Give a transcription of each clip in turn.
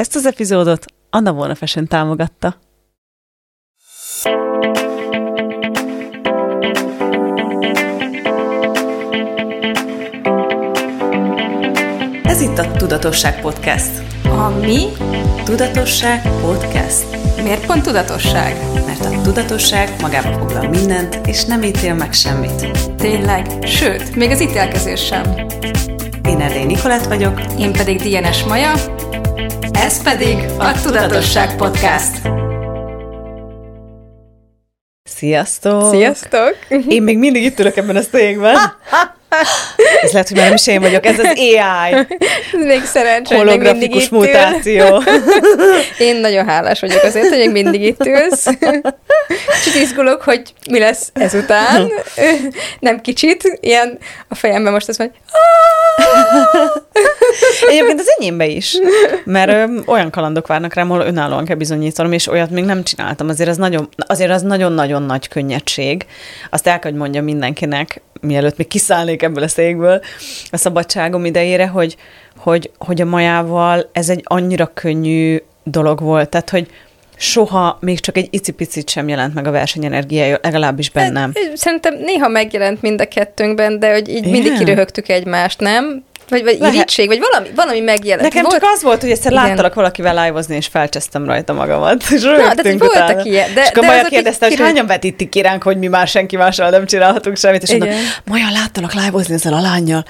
Ezt az epizódot Anna Volna Fashion támogatta. Ez itt a Tudatosság Podcast. A mi? Tudatosság Podcast. Miért pont tudatosság? Mert a tudatosság magába foglal mindent, és nem ítél meg semmit. Tényleg, sőt, még az ítélkezés sem. Én Erdély Nikolát vagyok. Én pedig Dienes Maja. Ez pedig a Tudatosság Podcast. Sziasztok! Sziasztok! Én még mindig itt ülök ebben a székben. Ez lehet, hogy már nem is én vagyok, ez az AI. Ez még szerencsé, hogy még mindig Holografikus itt ül. mutáció. Én nagyon hálás vagyok azért, hogy még mindig itt ülsz. Kicsit izgulok, hogy mi lesz ezután. Nem kicsit, ilyen a fejemben most az van, hogy Egyébként az enyémbe is, mert ö, olyan kalandok várnak rám, ahol önállóan kell bizonyítanom, és olyat még nem csináltam. Azért az nagyon, azért az nagyon-nagyon nagy könnyedség. Azt el kell, hogy mondjam mindenkinek, mielőtt még kiszállnék ebből a székből a szabadságom idejére, hogy, hogy, hogy a majával ez egy annyira könnyű dolog volt. Tehát, hogy soha még csak egy icipicit sem jelent meg a versenyenergiája, legalábbis bennem. Szerintem néha megjelent mind a kettőnkben, de hogy így Igen? mindig kiröhögtük egymást, nem? Vagy, vagy Lehet. irítség, vagy valami, valami megjelent. Nekem volt, csak az volt, hogy egyszer láttalak valakivel live és felcsesztem rajta magamat. És de rögtünk voltak ilyen, de- és akkor de Maja kérdezte, hogy hányan vetítik ki ránk, hogy mi már senki mással nem csinálhatunk semmit, és mondom, Igen. Maja, láttalak live ezzel a lányjal.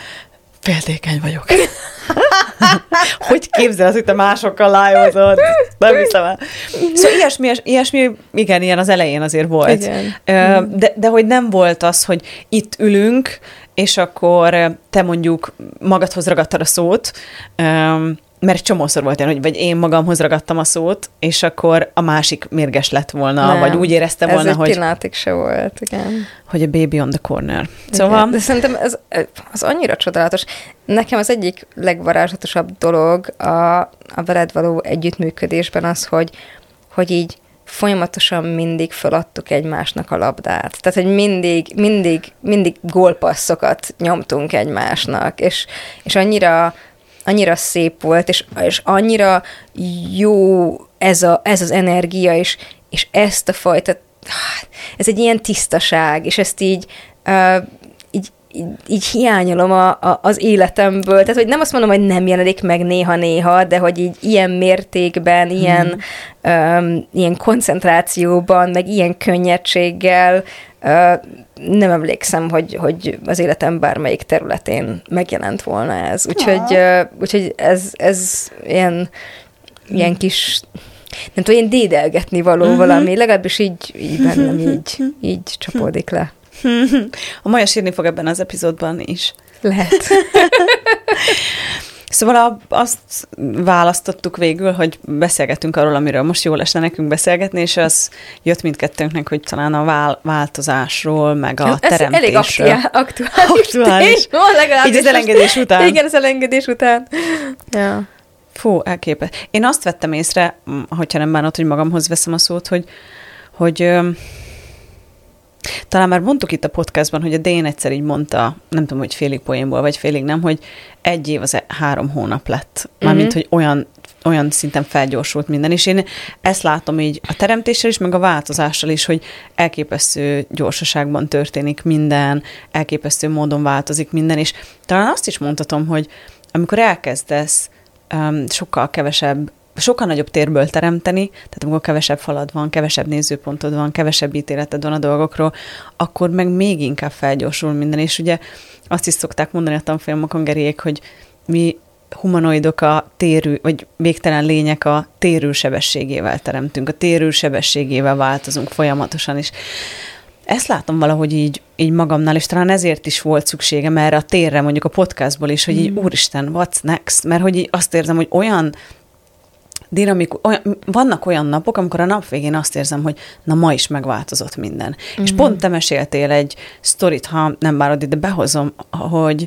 Féltékeny vagyok. hogy képzeled, hogy te másokkal live Nem hiszem el. Szóval ilyesmi, ilyesmi, igen, ilyen az elején azért volt. Igen. Ö, De, de hogy nem volt az, hogy itt ülünk, és akkor te mondjuk magadhoz ragadtad a szót, mert csomószor volt ilyen, hogy vagy én magamhoz ragadtam a szót, és akkor a másik mérges lett volna, Nem. vagy úgy érezte ez volna, egy hogy, pillanatig se volt, igen. hogy a baby on the corner. Igen. Szóval, De szerintem ez, az annyira csodálatos. Nekem az egyik legvarázslatosabb dolog a, a veled való együttműködésben az, hogy, hogy így folyamatosan mindig feladtuk egymásnak a labdát. Tehát, hogy mindig, mindig, mindig gólpasszokat nyomtunk egymásnak, és, és annyira, annyira szép volt, és, és annyira jó ez, a, ez az energia, és, és ezt a fajta, hát, ez egy ilyen tisztaság, és ezt így, így, hiányolom a, a, az életemből. Tehát, hogy nem azt mondom, hogy nem jelenik meg néha-néha, de hogy így ilyen mértékben, ilyen, um, ilyen koncentrációban, meg ilyen könnyedséggel uh, nem emlékszem, hogy, hogy az életem bármelyik területén megjelent volna ez. Úgyhogy, uh, úgyhogy ez, ez ilyen, ilyen kis nem tudom, ilyen dédelgetni való valami, legalábbis így, így bennem így, így csapódik le. A Maja sírni fog ebben az epizódban is. Lehet. Szóval a, azt választottuk végül, hogy beszélgetünk arról, amiről most jól esne nekünk beszélgetni, és az jött mindkettőnknek, hogy talán a vál, változásról, meg a Ez elég teremtésről. aktuál, aktuális, Aktuális. téma, legalábbis Így az most- elengedés után. Igen, az elengedés után. Ja. Fú, elképes. Én azt vettem észre, hogyha nem bánod, hogy magamhoz veszem a szót, hogy, hogy talán már mondtuk itt a podcastban, hogy a Dén egyszer így mondta, nem tudom, hogy félig poénból, vagy félig nem, hogy egy év az három hónap lett. Mármint, Mhm. hogy olyan, olyan szinten felgyorsult minden, és én ezt látom így a teremtéssel is, meg a változással is, hogy elképesztő gyorsaságban történik minden, elképesztő módon változik minden, és talán azt is mondhatom, hogy amikor elkezdesz um, sokkal kevesebb, sokkal nagyobb térből teremteni, tehát amikor kevesebb falad van, kevesebb nézőpontod van, kevesebb ítéleted van a dolgokról, akkor meg még inkább felgyorsul minden, és ugye azt is szokták mondani a tanfolyamokon geriek, hogy mi humanoidok a térű, vagy végtelen lények a térő sebességével teremtünk, a térő sebességével változunk folyamatosan, és ezt látom valahogy így, így magamnál, és talán ezért is volt szükségem erre a térre, mondjuk a podcastból is, hogy így úristen, what's next? Mert hogy így azt érzem, hogy olyan dinamikus, olyan, vannak olyan napok, amikor a nap végén azt érzem, hogy na ma is megváltozott minden. Mm. És pont te meséltél egy sztorit, ha nem bárod ide behozom, hogy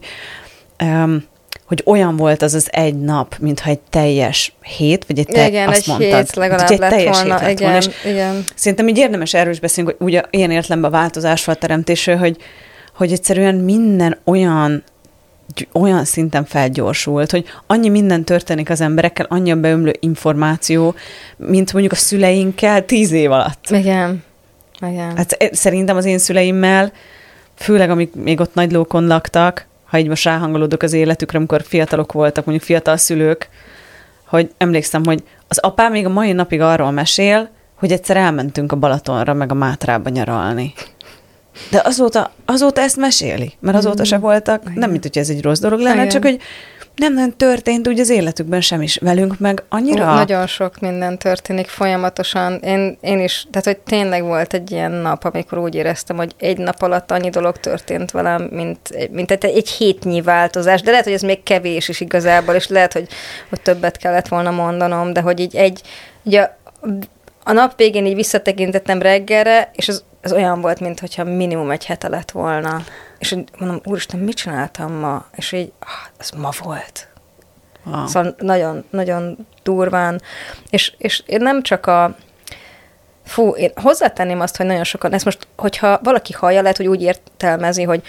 um, hogy olyan volt az az egy nap, mintha egy teljes hét, vagy egy te, igen, azt egy mondtad, hét legalább egy lett teljes volna. hét lett igen, volna. És igen. Szerintem így érdemes erről is beszélni, hogy ugye ilyen értelemben a változásról, teremtésről, hogy, hogy egyszerűen minden olyan olyan szinten felgyorsult, hogy annyi minden történik az emberekkel, annyi a beömlő információ, mint mondjuk a szüleinkkel tíz év alatt. Igen. Igen. Hát szerintem az én szüleimmel, főleg amik még ott nagy lókon laktak, ha így most ráhangolódok az életükre, amikor fiatalok voltak, mondjuk fiatal szülők, hogy emlékszem, hogy az apám még a mai napig arról mesél, hogy egyszer elmentünk a Balatonra, meg a Mátrába nyaralni. De azóta, azóta ezt meséli, mert azóta se voltak, nem mint hogy ez egy rossz dolog lenne, Igen. csak hogy nem nagyon történt úgy az életükben sem is velünk, meg annyira... Ó, nagyon sok minden történik folyamatosan. Én, én is, tehát hogy tényleg volt egy ilyen nap, amikor úgy éreztem, hogy egy nap alatt annyi dolog történt velem, mint, mint egy, egy hétnyi változás, de lehet, hogy ez még kevés is igazából, és lehet, hogy, hogy többet kellett volna mondanom, de hogy így egy, ugye a nap végén így visszatekintettem reggelre, és az, az olyan volt, mintha minimum egy hete lett volna. És így mondom, úristen, mit csináltam ma? És így, ah, ez ma volt. Wow. Szóval nagyon, nagyon durván. És, és én nem csak a, Fú, én hozzátenném azt, hogy nagyon sokan, ezt most, hogyha valaki hallja, lehet, hogy úgy értelmezi, hogy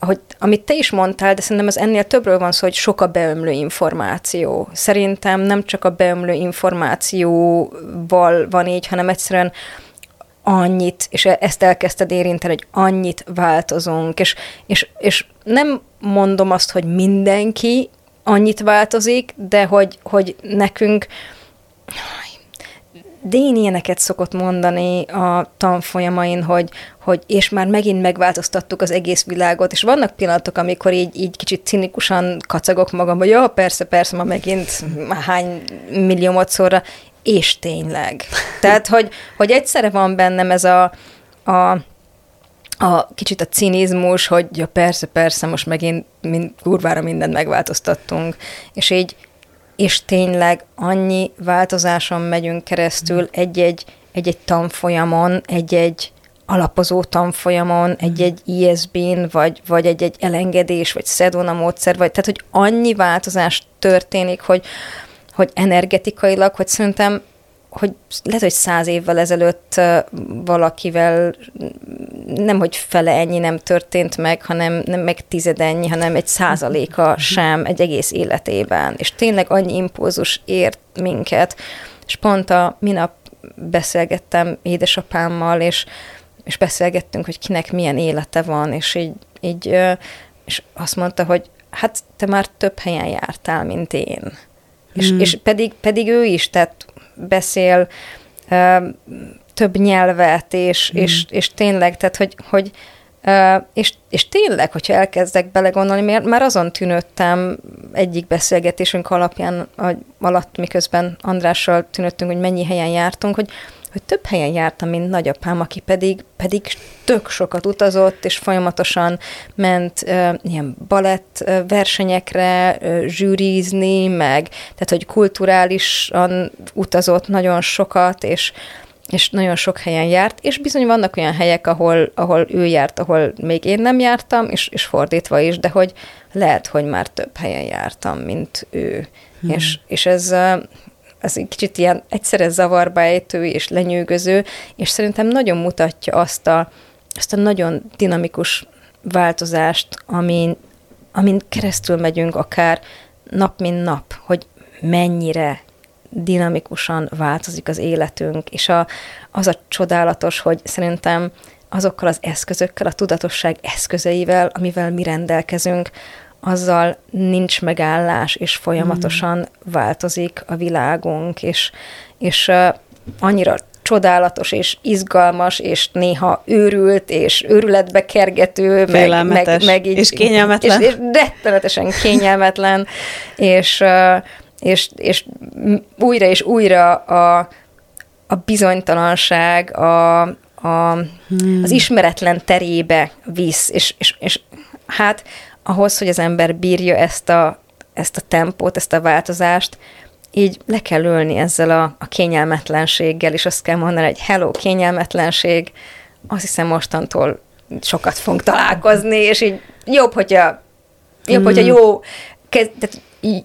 hogy amit te is mondtál, de szerintem ez ennél többről van szó, hogy sok a beömlő információ. Szerintem nem csak a beömlő információval van így, hanem egyszerűen annyit, és ezt elkezdted érinteni, hogy annyit változunk, és, és, és nem mondom azt, hogy mindenki annyit változik, de hogy, hogy nekünk Dén ilyeneket szokott mondani a tanfolyamain, hogy, hogy és már megint megváltoztattuk az egész világot, és vannak pillanatok, amikor így, így kicsit cinikusan kacagok magam, hogy jó, persze, persze, ma megint hány millió szóra, és tényleg. Tehát, hogy, hogy egyszerre van bennem ez a, a, a kicsit a cinizmus, hogy ja persze, persze, most megint mind, kurvára mindent megváltoztattunk, és így, és tényleg annyi változáson megyünk keresztül egy-egy, egy-egy tanfolyamon, egy-egy alapozó tanfolyamon, egy-egy ISB-n, vagy, vagy egy-egy elengedés, vagy szedona módszer, vagy tehát, hogy annyi változás történik, hogy, hogy energetikailag, hogy szerintem hogy lehet, hogy száz évvel ezelőtt valakivel nem, hogy fele ennyi nem történt meg, hanem nem meg tized ennyi, hanem egy százaléka sem egy egész életében. És tényleg annyi impulzus ért minket. És pont a minap beszélgettem édesapámmal, és, és beszélgettünk, hogy kinek milyen élete van, és így, így és azt mondta, hogy hát te már több helyen jártál, mint én. És, hmm. és pedig, pedig ő is, tehát beszél uh, több nyelvet, és, hmm. és, és tényleg, tehát hogy, hogy Uh, és, és tényleg, hogyha elkezdek belegondolni, mert már azon tűnöttem egyik beszélgetésünk alapján, alatt, miközben Andrással tűnöttünk, hogy mennyi helyen jártunk, hogy hogy több helyen jártam, mint nagyapám, aki pedig, pedig tök sokat utazott, és folyamatosan ment uh, ilyen balett versenyekre uh, zsűrizni, meg, tehát, hogy kulturálisan utazott nagyon sokat, és, és nagyon sok helyen járt, és bizony vannak olyan helyek, ahol, ahol ő járt, ahol még én nem jártam, és, és fordítva is, de hogy lehet, hogy már több helyen jártam, mint ő. Hmm. És, és ez ez egy kicsit ilyen egyszerre zavarba ejtő és lenyűgöző, és szerintem nagyon mutatja azt a, azt a nagyon dinamikus változást, amin, amin keresztül megyünk akár nap mint nap, hogy mennyire dinamikusan változik az életünk, és a, az a csodálatos, hogy szerintem azokkal az eszközökkel, a tudatosság eszközeivel, amivel mi rendelkezünk, azzal nincs megállás, és folyamatosan mm. változik a világunk, és, és uh, annyira csodálatos, és izgalmas, és néha őrült, és őrületbe kergető, meg, meg, meg így, és kényelmetlen. És, és rettenetesen kényelmetlen, és, uh, és, és újra és újra a, a bizonytalanság, a, a, hmm. az ismeretlen terébe visz, és, és, és hát ahhoz, hogy az ember bírja ezt a, ezt a tempót, ezt a változást, így le kell ülni ezzel a, a kényelmetlenséggel, és azt kell mondani, hogy hello, kényelmetlenség, azt hiszem mostantól sokat fogunk találkozni, és így jobb, hogyha, jobb, mm. hogyha jó, kez, tehát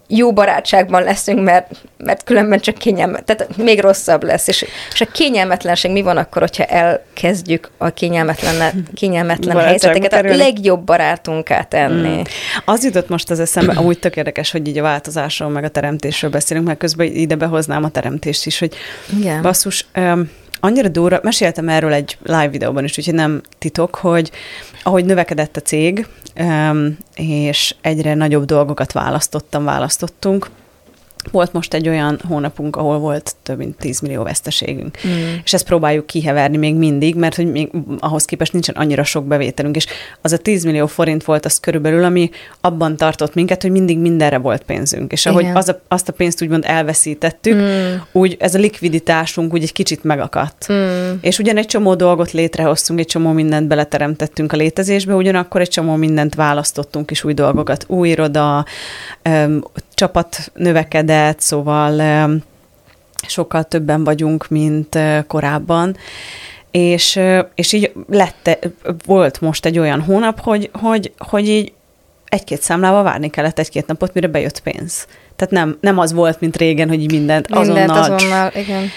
jó barátságban leszünk, mert, mert különben csak kényelmet, tehát még rosszabb lesz. És, és a kényelmetlenség mi van akkor, hogyha elkezdjük a kényelmetlen, kényelmetlen helyzeteket a legjobb barátunká tenni? Hmm. Az jutott most az eszembe, amúgy tök érdekes, hogy így a változásról, meg a teremtésről beszélünk, mert közben ide behoznám a teremtést is, hogy Igen. basszus, um, annyira durva, meséltem erről egy live videóban is, úgyhogy nem titok, hogy ahogy növekedett a cég, és egyre nagyobb dolgokat választottam, választottunk, volt most egy olyan hónapunk, ahol volt több mint 10 millió veszteségünk. Mm. És ezt próbáljuk kiheverni még mindig, mert hogy még ahhoz képest nincsen annyira sok bevételünk. És az a 10 millió forint volt az körülbelül, ami abban tartott minket, hogy mindig mindenre volt pénzünk. És ahogy az a, azt a pénzt úgymond elveszítettük, mm. úgy ez a likviditásunk úgy egy kicsit megakadt. Mm. És ugyan egy csomó dolgot létrehoztunk, egy csomó mindent beleteremtettünk a létezésbe, ugyanakkor egy csomó mindent választottunk is új dolgokat. Új iroda, csapat növekedett, szóval sokkal többen vagyunk, mint korábban. És, és így lett, volt most egy olyan hónap, hogy, hogy, hogy így egy-két számlával várni kellett egy-két napot, mire bejött pénz. Tehát nem, nem az volt, mint régen, hogy mindent, mindent azonnal. azonnal igen.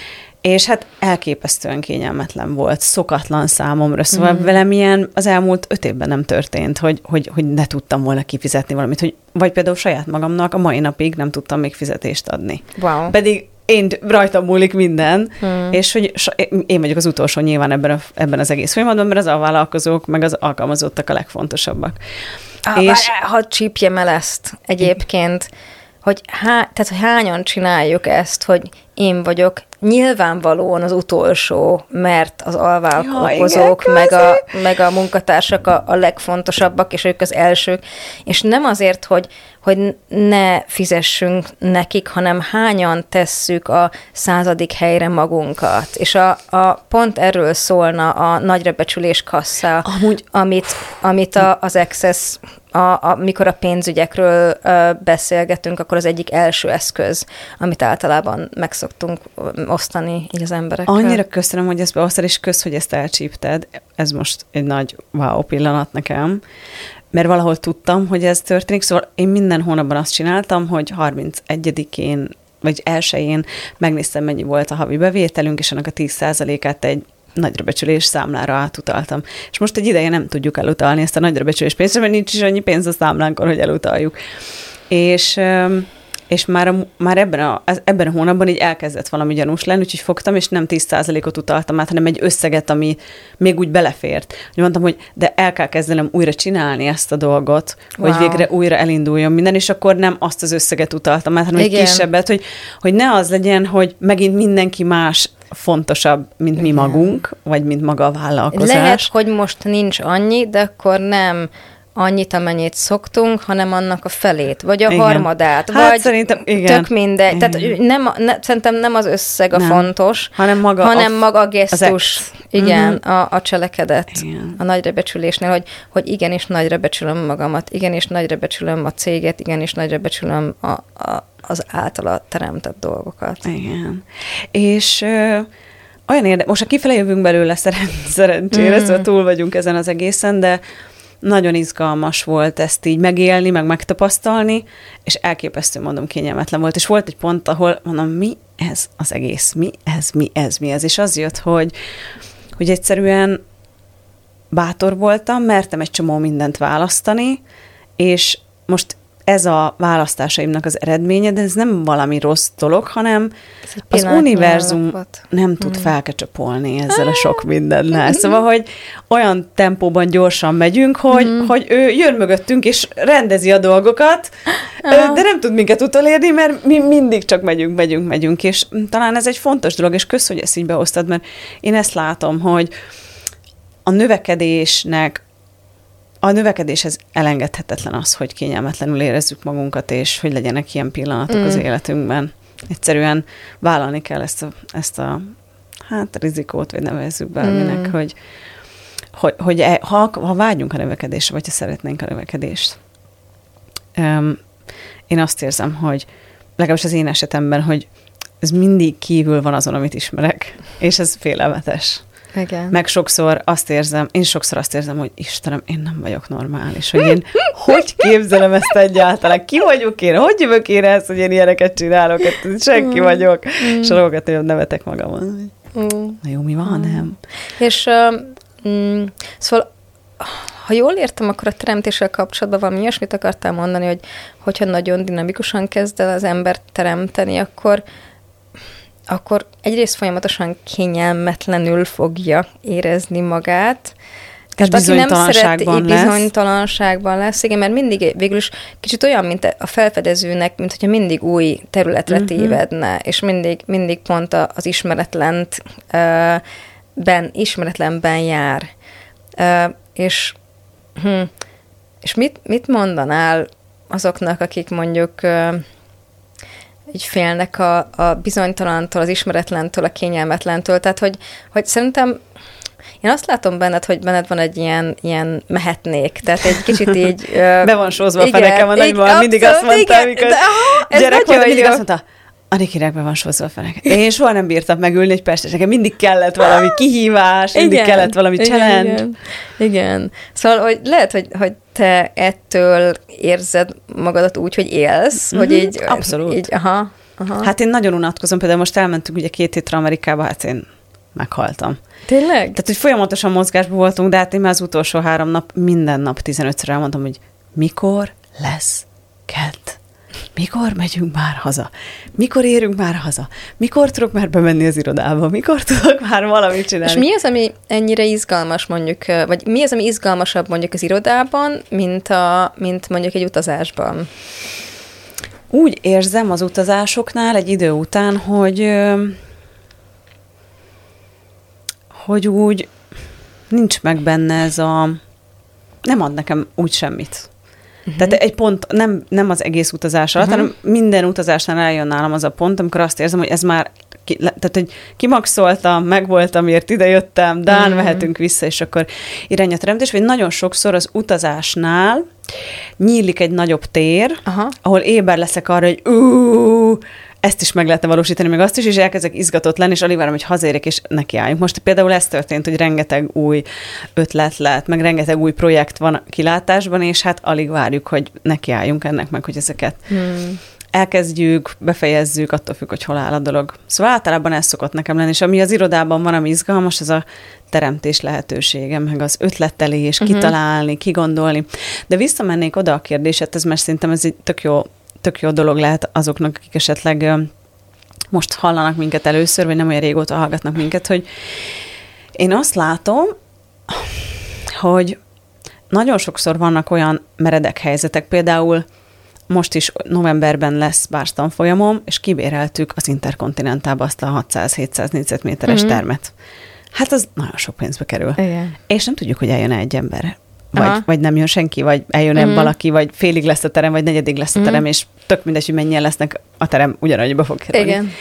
És hát elképesztően kényelmetlen volt, szokatlan számomra. Szóval mm. velem ilyen az elmúlt öt évben nem történt, hogy, hogy, hogy ne tudtam volna kifizetni valamit. Hogy, vagy például saját magamnak a mai napig nem tudtam még fizetést adni. Wow. Pedig én rajtam múlik minden, hmm. és hogy én vagyok az utolsó nyilván ebben, a, ebben az egész folyamatban, mert az alvállalkozók, meg az alkalmazottak a legfontosabbak. Ah, és ha csípjem el ezt egyébként, hogy, há, tehát, hogy hányan csináljuk ezt, hogy én vagyok nyilvánvalóan az utolsó, mert az alvállalkozók, ja, meg, a, meg a munkatársak a, a legfontosabbak, és ők az elsők. És nem azért, hogy, hogy ne fizessünk nekik, hanem hányan tesszük a századik helyre magunkat. És a, a pont erről szólna a nagyra becsülés kassa, Amúgy... amit, amit a, az Access a, a, mikor a pénzügyekről ö, beszélgetünk, akkor az egyik első eszköz, amit általában megszoktunk osztani így az emberekkel. Annyira köszönöm, hogy ezt beosztad, és kösz, hogy ezt elcsípted. Ez most egy nagy wow pillanat nekem, mert valahol tudtam, hogy ez történik, szóval én minden hónapban azt csináltam, hogy 31-én vagy elsőjén megnéztem, mennyi volt a havi bevételünk, és annak a 10%-át egy nagyra becsülés számlára átutaltam. És most egy ideje nem tudjuk elutalni ezt a nagyra becsülés pénzt, mert nincs is annyi pénz a számlánkon, hogy elutaljuk. És és már, a, már ebben, a, ebben a hónapban így elkezdett valami gyanús lenni, úgyhogy fogtam, és nem 10%-ot utaltam át, hanem egy összeget, ami még úgy belefért. Úgy mondtam, hogy de el kell kezdenem újra csinálni ezt a dolgot, wow. hogy végre újra elinduljon minden, és akkor nem azt az összeget utaltam át, hanem Igen. egy kisebbet, hogy, hogy ne az legyen, hogy megint mindenki más fontosabb, mint mi magunk, vagy mint maga a vállalkozás. Lehet, hogy most nincs annyi, de akkor nem annyit, amennyit szoktunk, hanem annak a felét, vagy a igen. harmadát, hát vagy szerintem, igen. tök mindegy. Igen. Tehát nem, ne, szerintem nem az összeg a nem. fontos, hanem maga hanem a, maga a gesztus, igen, uh-huh. a, a cselekedet, igen. a nagyra becsülésnél, hogy, hogy igenis nagyra becsülöm magamat, igenis nagyra becsülöm a céget, igenis nagyra becsülöm a, a, az általa teremtett dolgokat. Igen. És ö, olyan érdekes, most a kifele jövünk belőle szeren, szerencsére, mm. szóval túl vagyunk ezen az egészen, de nagyon izgalmas volt ezt így megélni, meg megtapasztalni, és elképesztő, mondom, kényelmetlen volt. És volt egy pont, ahol mondom, mi ez az egész, mi ez, mi ez, mi ez. És az jött, hogy, hogy egyszerűen bátor voltam, mertem egy csomó mindent választani, és most ez a választásaimnak az eredménye, de ez nem valami rossz dolog, hanem az univerzum nem tud hmm. felkecsapolni ezzel a sok mindennel. Szóval, hogy olyan tempóban gyorsan megyünk, hogy, hmm. hogy ő jön mögöttünk, és rendezi a dolgokat, de nem tud minket utolérni, mert mi mindig csak megyünk, megyünk, megyünk, és talán ez egy fontos dolog, és kösz, hogy ezt így behoztad, mert én ezt látom, hogy a növekedésnek a növekedéshez elengedhetetlen az, hogy kényelmetlenül érezzük magunkat, és hogy legyenek ilyen pillanatok mm. az életünkben. Egyszerűen vállalni kell ezt a, ezt a hát rizikót, vagy nevezzük bárminek, mm. hogy, hogy, hogy e, ha, ha vágyunk a növekedésre, vagy ha szeretnénk a növekedést. Um, én azt érzem, hogy legalábbis az én esetemben, hogy ez mindig kívül van azon, amit ismerek, és ez félelmetes. Igen. Meg sokszor azt érzem, én sokszor azt érzem, hogy Istenem, én nem vagyok normális, hogy én hogy képzelem ezt egyáltalán, ki vagyok én, hogy jövök én ezt, hogy én ilyeneket csinálok, hát senki vagyok, és sokat nagyon nevetek magamon. Mm. Na jó, mi van, nem? És uh, mm, szóval, ha jól értem, akkor a teremtéssel kapcsolatban valami ilyesmit akartál mondani, hogy hogyha nagyon dinamikusan kezd el az ember teremteni, akkor akkor egyrészt folyamatosan kényelmetlenül fogja érezni magát, tehát aki nem szereti, bizonytalanságban lesz. bizonytalanságban lesz, igen, mert mindig végül is kicsit olyan, mint a felfedezőnek, mint hogyha mindig új területre Mhm. tévedne, és mindig, mindig pont az ismeretlent ö, ben, ismeretlenben jár. Ö, és hm, és mit, mit mondanál azoknak, akik mondjuk ö, így félnek a, a bizonytalantól, az ismeretlentől, a kényelmetlentől. Tehát, hogy, hogy szerintem én azt látom benned, hogy benned van egy ilyen, ilyen mehetnék, tehát egy kicsit így... ö, Be van sózva a igen, fenekem, a nagyban mindig azt mondta, igen, amikor de, gyerek volt, mindig azt mondta, Anikinek be van sózva a fenekem. Én soha nem bírtam megülni egy percet, nekem mindig kellett valami kihívás, mindig kellett valami igen, challenge. Igen, igen. Szóval, hogy lehet, hogy, hogy te ettől érzed magadat úgy, hogy élsz, hogy Mhm, így... abszolút. Így, aha, aha. Hát én nagyon unatkozom, például most elmentünk ugye két hétre Amerikába, hát én meghaltam. Tényleg? Tehát, hogy folyamatosan mozgásban voltunk, de hát én már az utolsó három nap, minden nap 15-ször elmondtam, hogy mikor lesz kedd? Mikor megyünk már haza? Mikor érünk már haza? Mikor tudok már bemenni az irodába? Mikor tudok már valamit csinálni? És mi az, ami ennyire izgalmas mondjuk, vagy mi az, ami izgalmasabb mondjuk az irodában, mint, a, mint mondjuk egy utazásban? Úgy érzem az utazásoknál egy idő után, hogy hogy úgy nincs meg benne ez a nem ad nekem úgy semmit. Uh-huh. Tehát egy pont, nem, nem az egész utazás alatt, uh-huh. hanem minden utazásnál eljön nálam az a pont, amikor azt érzem, hogy ez már, ki, tehát hogy kimaxoltam, megvoltam, miért idejöttem, dán, Mhm. uh-huh. mehetünk vissza, és akkor irány a teremtés, vagy nagyon sokszor az utazásnál nyílik egy nagyobb tér, Aha. ahol éber leszek arra, hogy ú, ezt is meg lehetne valósítani, meg azt is, és elkezdek izgatott lenni, és alig várom, hogy hazérek, és nekiálljunk. Most például ez történt, hogy rengeteg új ötlet lett, meg rengeteg új projekt van kilátásban, és hát alig várjuk, hogy nekiálljunk ennek, meg hogy ezeket Hmm. elkezdjük, befejezzük, attól függ, hogy hol áll a dolog. Szóval általában ez szokott nekem lenni, és ami az irodában van, ami izgalmas, az a teremtés lehetősége, meg az ötletelés, uh-huh. kitalálni, kigondolni. De visszamennék oda a kérdéset, ez mert szerintem ez egy tök jó, tök jó dolog lehet azoknak, akik esetleg most hallanak minket először, vagy nem olyan régóta hallgatnak minket, hogy én azt látom, hogy nagyon sokszor vannak olyan meredek helyzetek, például most is novemberben lesz bárs tanfolyamom, és kibéreltük az Interkontinentába azt a 600-700 négyzetméteres Mhm. mm-hmm. termet. Hát az nagyon sok pénzbe kerül. Igen. És nem tudjuk, hogy eljön egy ember. Vagy, Aha. vagy nem jön senki, vagy eljön mm. valaki, vagy félig lesz a terem, vagy negyedik lesz a Mhm. terem, és tök mindegy, hogy mennyien lesznek, a terem ugyanannyiba fog kerülni. Igen.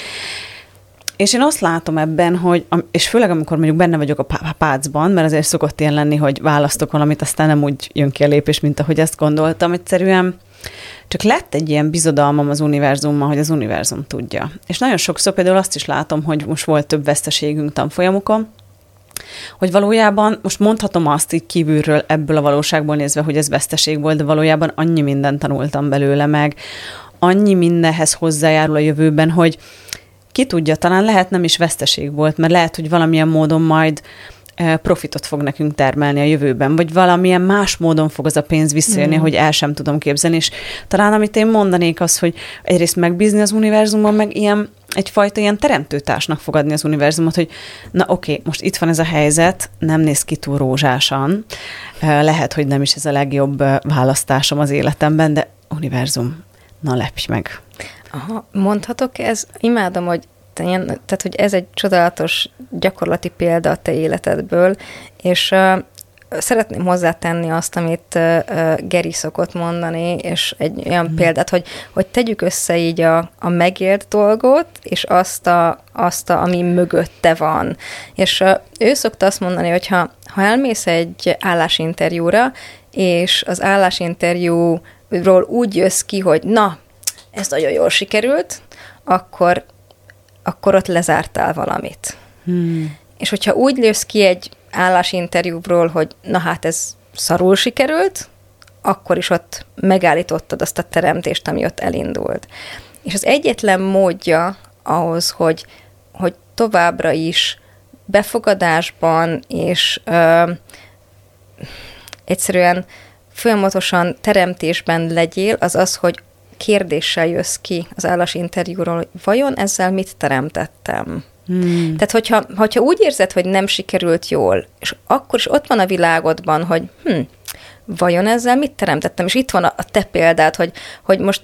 És én azt látom ebben, hogy, és főleg amikor mondjuk benne vagyok a pácban, mert azért szokott ilyen lenni, hogy választok valamit, aztán nem úgy jön ki a lépés, mint ahogy ezt gondoltam. Egyszerűen csak lett egy ilyen bizodalmam az univerzummal, hogy az univerzum tudja. És nagyon sokszor például azt is látom, hogy most volt több veszteségünk tanfolyamokon, hogy valójában, most mondhatom azt így kívülről, ebből a valóságból nézve, hogy ez veszteség volt, de valójában annyi mindent tanultam belőle meg, annyi mindenhez hozzájárul a jövőben, hogy ki tudja, talán lehet nem is veszteség volt, mert lehet, hogy valamilyen módon majd profitot fog nekünk termelni a jövőben, vagy valamilyen más módon fog az a pénz visszajönni, mm. hogy el sem tudom képzelni, és talán amit én mondanék az, hogy egyrészt megbízni az univerzumon, meg ilyen egyfajta ilyen teremtőtársnak fogadni az univerzumot, hogy na oké, most itt van ez a helyzet, nem néz ki túl rózsásan, eh, lehet, hogy nem is ez a legjobb választásom az életemben, de univerzum, na lepj meg. Aha, mondhatok ez? Imádom, hogy ilyen, tehát, hogy ez egy csodálatos gyakorlati példa a te életedből, és uh, szeretném hozzátenni azt, amit uh, Geri szokott mondani, és egy olyan mm. példát, hogy, hogy tegyük össze így a, a megélt dolgot, és azt, a, azt a, ami mögötte van. És uh, ő szokta azt mondani, hogy ha, ha elmész egy állásinterjúra, és az állásinterjúról úgy jössz ki, hogy na, ez nagyon jól sikerült, akkor, akkor ott lezártál valamit. Hmm. és hogyha úgy lősz ki egy állásinterjúból, hogy na hát ez szarul sikerült, akkor is ott megállítottad azt a teremtést, ami ott elindult. És az egyetlen módja ahhoz, hogy, hogy továbbra is befogadásban és ö, egyszerűen folyamatosan teremtésben legyél, az az, hogy kérdéssel jössz ki az állásinterjúról, hogy vajon ezzel mit teremtettem? Hmm. Tehát, hogyha, hogyha úgy érzed, hogy nem sikerült jól, és akkor is ott van a világodban, hogy hm, vajon ezzel mit teremtettem? És itt van a, a te példád, hogy, hogy most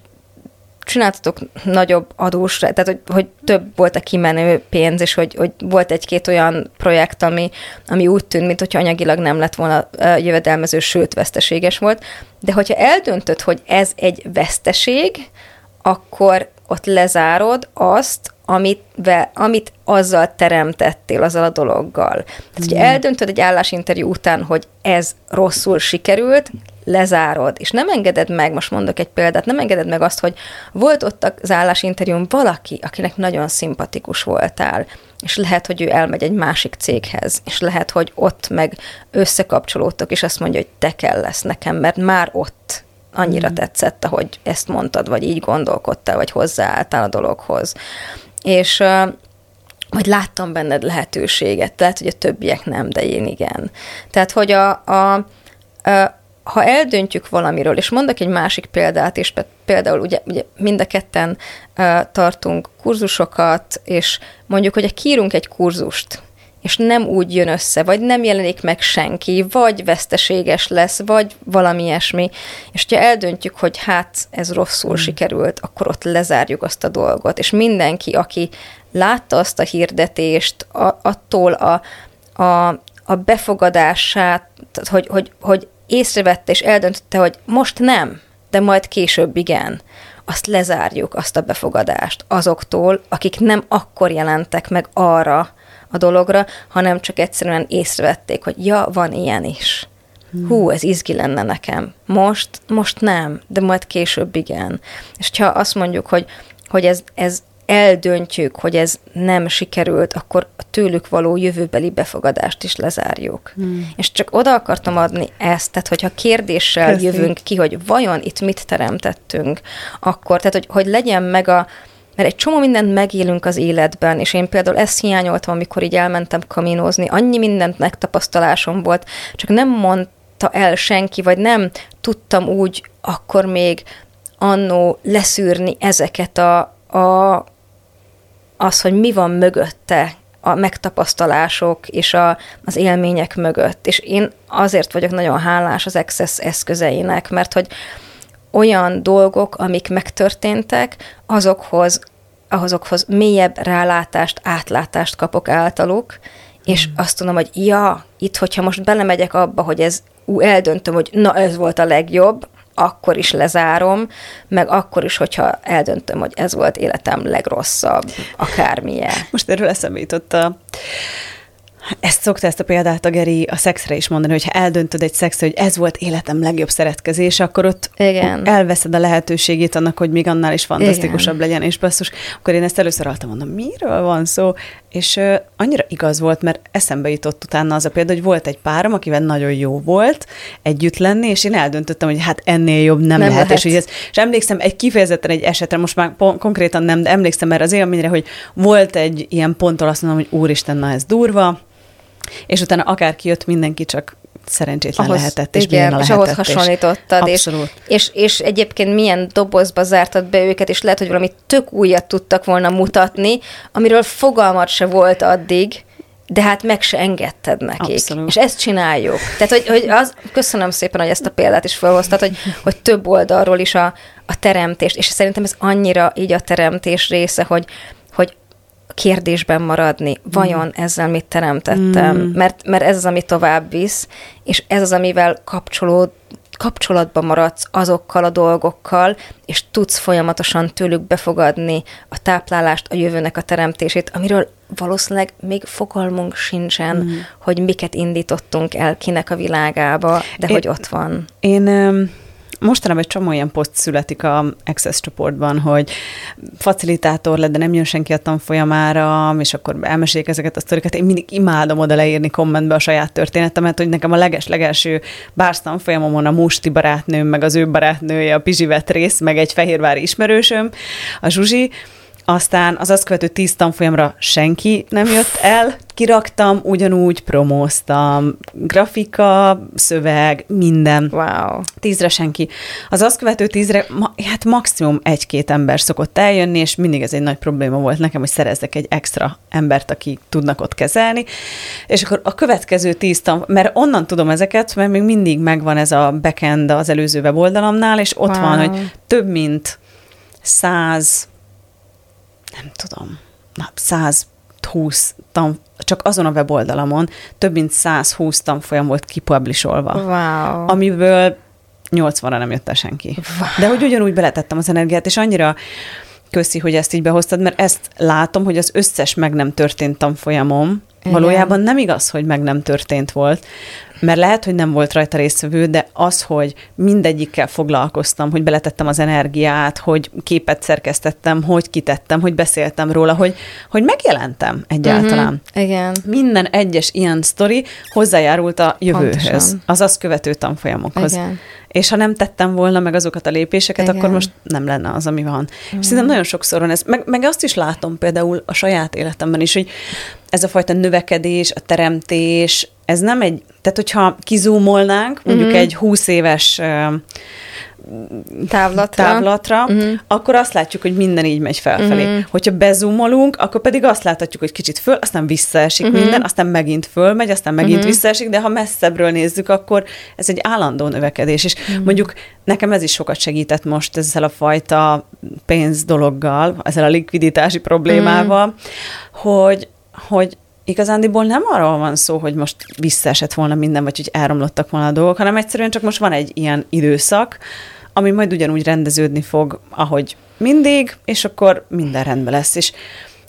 csináltatok nagyobb adós, tehát hogy, hogy több volt a kimenő pénz, és hogy, hogy volt egy-két olyan projekt, ami, ami úgy tűnt, mint hogyha anyagilag nem lett volna jövedelmező, sőt veszteséges volt. De hogyha eldöntöd, hogy ez egy veszteség, akkor ott lezárod azt, amit, be, amit azzal teremtettél, azzal a dologgal. Tehát, hogy eldöntöd egy állásinterjú után, hogy ez rosszul sikerült, lezárod, és nem engeded meg, most mondok egy példát, nem engeded meg azt, hogy volt ott az állásinterjún valaki, akinek nagyon szimpatikus voltál, és lehet, hogy ő elmegy egy másik céghez, és lehet, hogy ott meg összekapcsolódtok, és azt mondja, hogy te kell lesz nekem, mert már ott annyira mm. tetszett, ahogy ezt mondtad, vagy így gondolkodtál, vagy hozzáálltál a dologhoz. És vagy láttam benned lehetőséget, lehet, hogy a többiek nem, de én igen. Tehát, hogy a, a, a ha eldöntjük valamiről, és mondok egy másik példát, és például ugye, ugye mind a ketten uh, tartunk kurzusokat, és mondjuk, hogy kiírunk egy kurzust, és nem úgy jön össze, vagy nem jelenik meg senki, vagy veszteséges lesz, vagy valami ilyesmi, és ha eldöntjük, hogy hát ez rosszul mm. sikerült, akkor ott lezárjuk azt a dolgot, és mindenki, aki látta azt a hirdetést, a, attól a, a, a befogadását, hogy, hogy, hogy észrevette és eldöntötte, hogy most nem, de majd később igen, azt lezárjuk, azt a befogadást azoktól, akik nem akkor jelentek meg arra a dologra, hanem csak egyszerűen észrevették, hogy ja, van ilyen is. Hmm. Hú, ez izgi lenne nekem. Most, most nem, de majd később igen. És ha azt mondjuk, hogy, hogy ez, ez eldöntjük, hogy ez nem sikerült, akkor a tőlük való jövőbeli befogadást is lezárjuk. Hmm. És csak oda akartam adni ezt, tehát hogyha kérdéssel Köszi. jövünk ki, hogy vajon itt mit teremtettünk, akkor, tehát hogy, hogy legyen meg a, mert egy csomó mindent megélünk az életben, és én például ezt hiányoltam, amikor így elmentem kaminozni, annyi mindent megtapasztalásom volt, csak nem mondta el senki, vagy nem tudtam úgy akkor még annó leszűrni ezeket a, a az, hogy mi van mögötte, a megtapasztalások és a, az élmények mögött. És én azért vagyok nagyon hálás az Access eszközeinek, mert hogy olyan dolgok, amik megtörténtek, azokhoz, azokhoz mélyebb rálátást, átlátást kapok általuk, és mm. azt tudom, hogy ja, itt, hogyha most belemegyek abba, hogy ez, ú, eldöntöm, hogy na, ez volt a legjobb, akkor is lezárom, meg akkor is, hogyha eldöntöm, hogy ez volt életem legrosszabb, akármilyen. Most erről eszembe jutott a ezt szokta ezt a példát a Geri a szexre is mondani, hogy ha eldöntöd egy szexre, hogy ez volt életem legjobb szeretkezés, akkor ott Igen. elveszed a lehetőségét annak, hogy még annál is fantasztikusabb Igen. legyen, és basszus, akkor én ezt először altam mondom, miről van szó? És uh, annyira igaz volt, mert eszembe jutott utána az a példa, hogy volt egy párom, akivel nagyon jó volt együtt lenni, és én eldöntöttem, hogy hát ennél jobb nem, nem lehet. lehet. És, ez, és emlékszem egy kifejezetten egy esetre, most már pon- konkrétan nem, de emlékszem erre az élményre, hogy volt egy ilyen ponttól azt mondom, hogy úristen, na ez durva, és utána akár kijött, mindenki csak szerencsétlen ahhoz, lehetett, és igen, és ahhoz hasonlítottad. És, Abszolút. És, és egyébként milyen dobozba zártad be őket, és lehet, hogy valami tök újat tudtak volna mutatni, amiről fogalmat se volt addig, de hát meg se engedted nekik. Abszolút. És ezt csináljuk. Tehát, hogy, hogy az, köszönöm szépen, hogy ezt a példát is felhoztad, hogy, hogy több oldalról is a, a teremtést, és szerintem ez annyira így a teremtés része, hogy kérdésben maradni, vajon mm. ezzel mit teremtettem, mm. mert, mert ez az, ami tovább visz, és ez az, amivel kapcsolód, kapcsolatban maradsz azokkal a dolgokkal, és tudsz folyamatosan tőlük befogadni a táplálást, a jövőnek a teremtését, amiről valószínűleg még fogalmunk sincsen, mm. hogy miket indítottunk el kinek a világába, de én, hogy ott van. Én mostanában egy csomó ilyen poszt születik a Access csoportban, hogy facilitátor lett, de nem jön senki a tanfolyamára, és akkor elmesélik ezeket a sztorikat. Én mindig imádom oda leírni kommentbe a saját történetemet, hogy nekem a leges-legelső bársz tanfolyamomon a Musti barátnőm, meg az ő barátnője, a Pizsi rész, meg egy fehérvári ismerősöm, a Zsuzsi, aztán az azt követő tíz tanfolyamra senki nem jött el, kiraktam, ugyanúgy promóztam, grafika, szöveg, minden. Wow. Tízre senki. Az azt követő tízre, ma, hát maximum egy-két ember szokott eljönni, és mindig ez egy nagy probléma volt nekem, hogy szerezzek egy extra embert, aki tudnak ott kezelni. És akkor a következő tíz tan, mert onnan tudom ezeket, mert még mindig megvan ez a backend az előző weboldalamnál, és ott wow. van, hogy több mint száz nem tudom, na, 120 tan, csak azon a weboldalamon több mint 120 tanfolyam volt kipublisolva. Wow. Amiből 80-ra nem jött el senki. Wow. De hogy ugyanúgy beletettem az energiát, és annyira köszi, hogy ezt így behoztad, mert ezt látom, hogy az összes meg nem történt tanfolyamom Igen. valójában nem igaz, hogy meg nem történt volt, mert lehet, hogy nem volt rajta résztvevő, de az, hogy mindegyikkel foglalkoztam, hogy beletettem az energiát, hogy képet szerkesztettem, hogy kitettem, hogy beszéltem róla, hogy, hogy megjelentem egyáltalán. Uh-huh. Igen. Minden egyes ilyen sztori hozzájárult a jövőhöz, Pontosan. az azt követő tanfolyamokhoz. Igen. És ha nem tettem volna meg azokat a lépéseket, Igen. akkor most nem lenne az, ami van. Uh-huh. És szerintem nagyon sokszor van ez. Meg, meg azt is látom például a saját életemben is, hogy ez a fajta növekedés, a teremtés, ez nem egy, tehát hogyha kizúmolnánk, mondjuk uh-huh. egy 20 éves távlatra, távlatra uh-huh. akkor azt látjuk, hogy minden így megy felfelé. Uh-huh. Hogyha bezumolunk, akkor pedig azt láthatjuk, hogy kicsit föl, aztán visszaesik uh-huh. minden, aztán megint fölmegy, aztán megint uh-huh. visszaesik, de ha messzebbről nézzük, akkor ez egy állandó növekedés. És uh-huh. mondjuk nekem ez is sokat segített most ezzel a fajta pénz dologgal, ezzel a likviditási problémával, uh-huh. hogy, hogy igazándiból nem arról van szó, hogy most visszaesett volna minden, vagy hogy elromlottak volna a dolgok, hanem egyszerűen csak most van egy ilyen időszak, ami majd ugyanúgy rendeződni fog, ahogy mindig, és akkor minden rendben lesz. És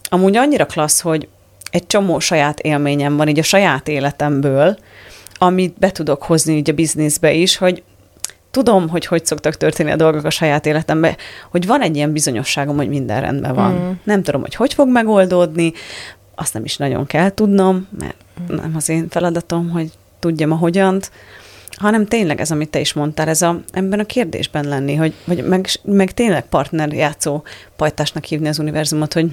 amúgy annyira klassz, hogy egy csomó saját élményem van így a saját életemből, amit be tudok hozni így a bizniszbe is, hogy tudom, hogy hogy szoktak történni a dolgok a saját életemben, hogy van egy ilyen bizonyosságom, hogy minden rendben van. Mm. Nem tudom, hogy hogy fog megoldódni, azt nem is nagyon kell tudnom, mert nem az én feladatom, hogy tudjam a hogyant, hanem tényleg ez, amit te is mondtál, ez a, ebben a kérdésben lenni, hogy, vagy meg, meg tényleg partner játszó pajtásnak hívni az univerzumot, hogy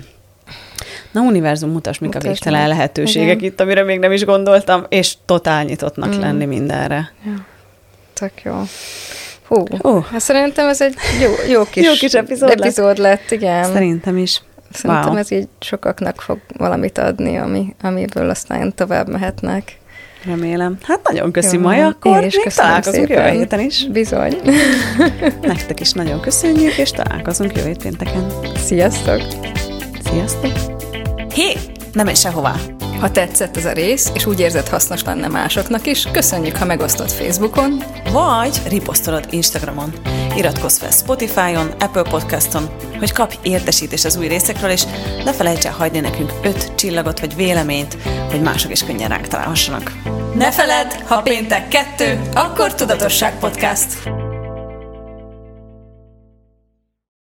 na univerzum, mutas mik a végtelen lehetőségek Igen. itt, amire még nem is gondoltam, és totál nyitottnak mm. lenni mindenre. Ja. Tök jó. Hú, uh. hát szerintem ez egy jó, jó kis, jó kis epizód, epizód lett. lett, igen. Szerintem is. Szerintem wow. ez így sokaknak fog valamit adni, ami, amiből aztán tovább mehetnek. Remélem. Hát nagyon köszi, Jó, Maja, akkor még találkozunk jövő héten is. Bizony. Nektek is nagyon köszönjük, és találkozunk jövő pénteken. Sziasztok! Sziasztok! Hé, nem menj sehová! Ha tetszett ez a rész, és úgy érzed hasznos lenne másoknak is, köszönjük, ha megosztod Facebookon, vagy riposztolod Instagramon. Iratkozz fel Spotify-on, Apple Podcaston, hogy kapj értesítést az új részekről, és ne felejts el hagyni nekünk öt csillagot vagy véleményt, hogy mások is könnyen ránk találhassanak. Ne feledd, ha péntek kettő, akkor Tudatosság Podcast.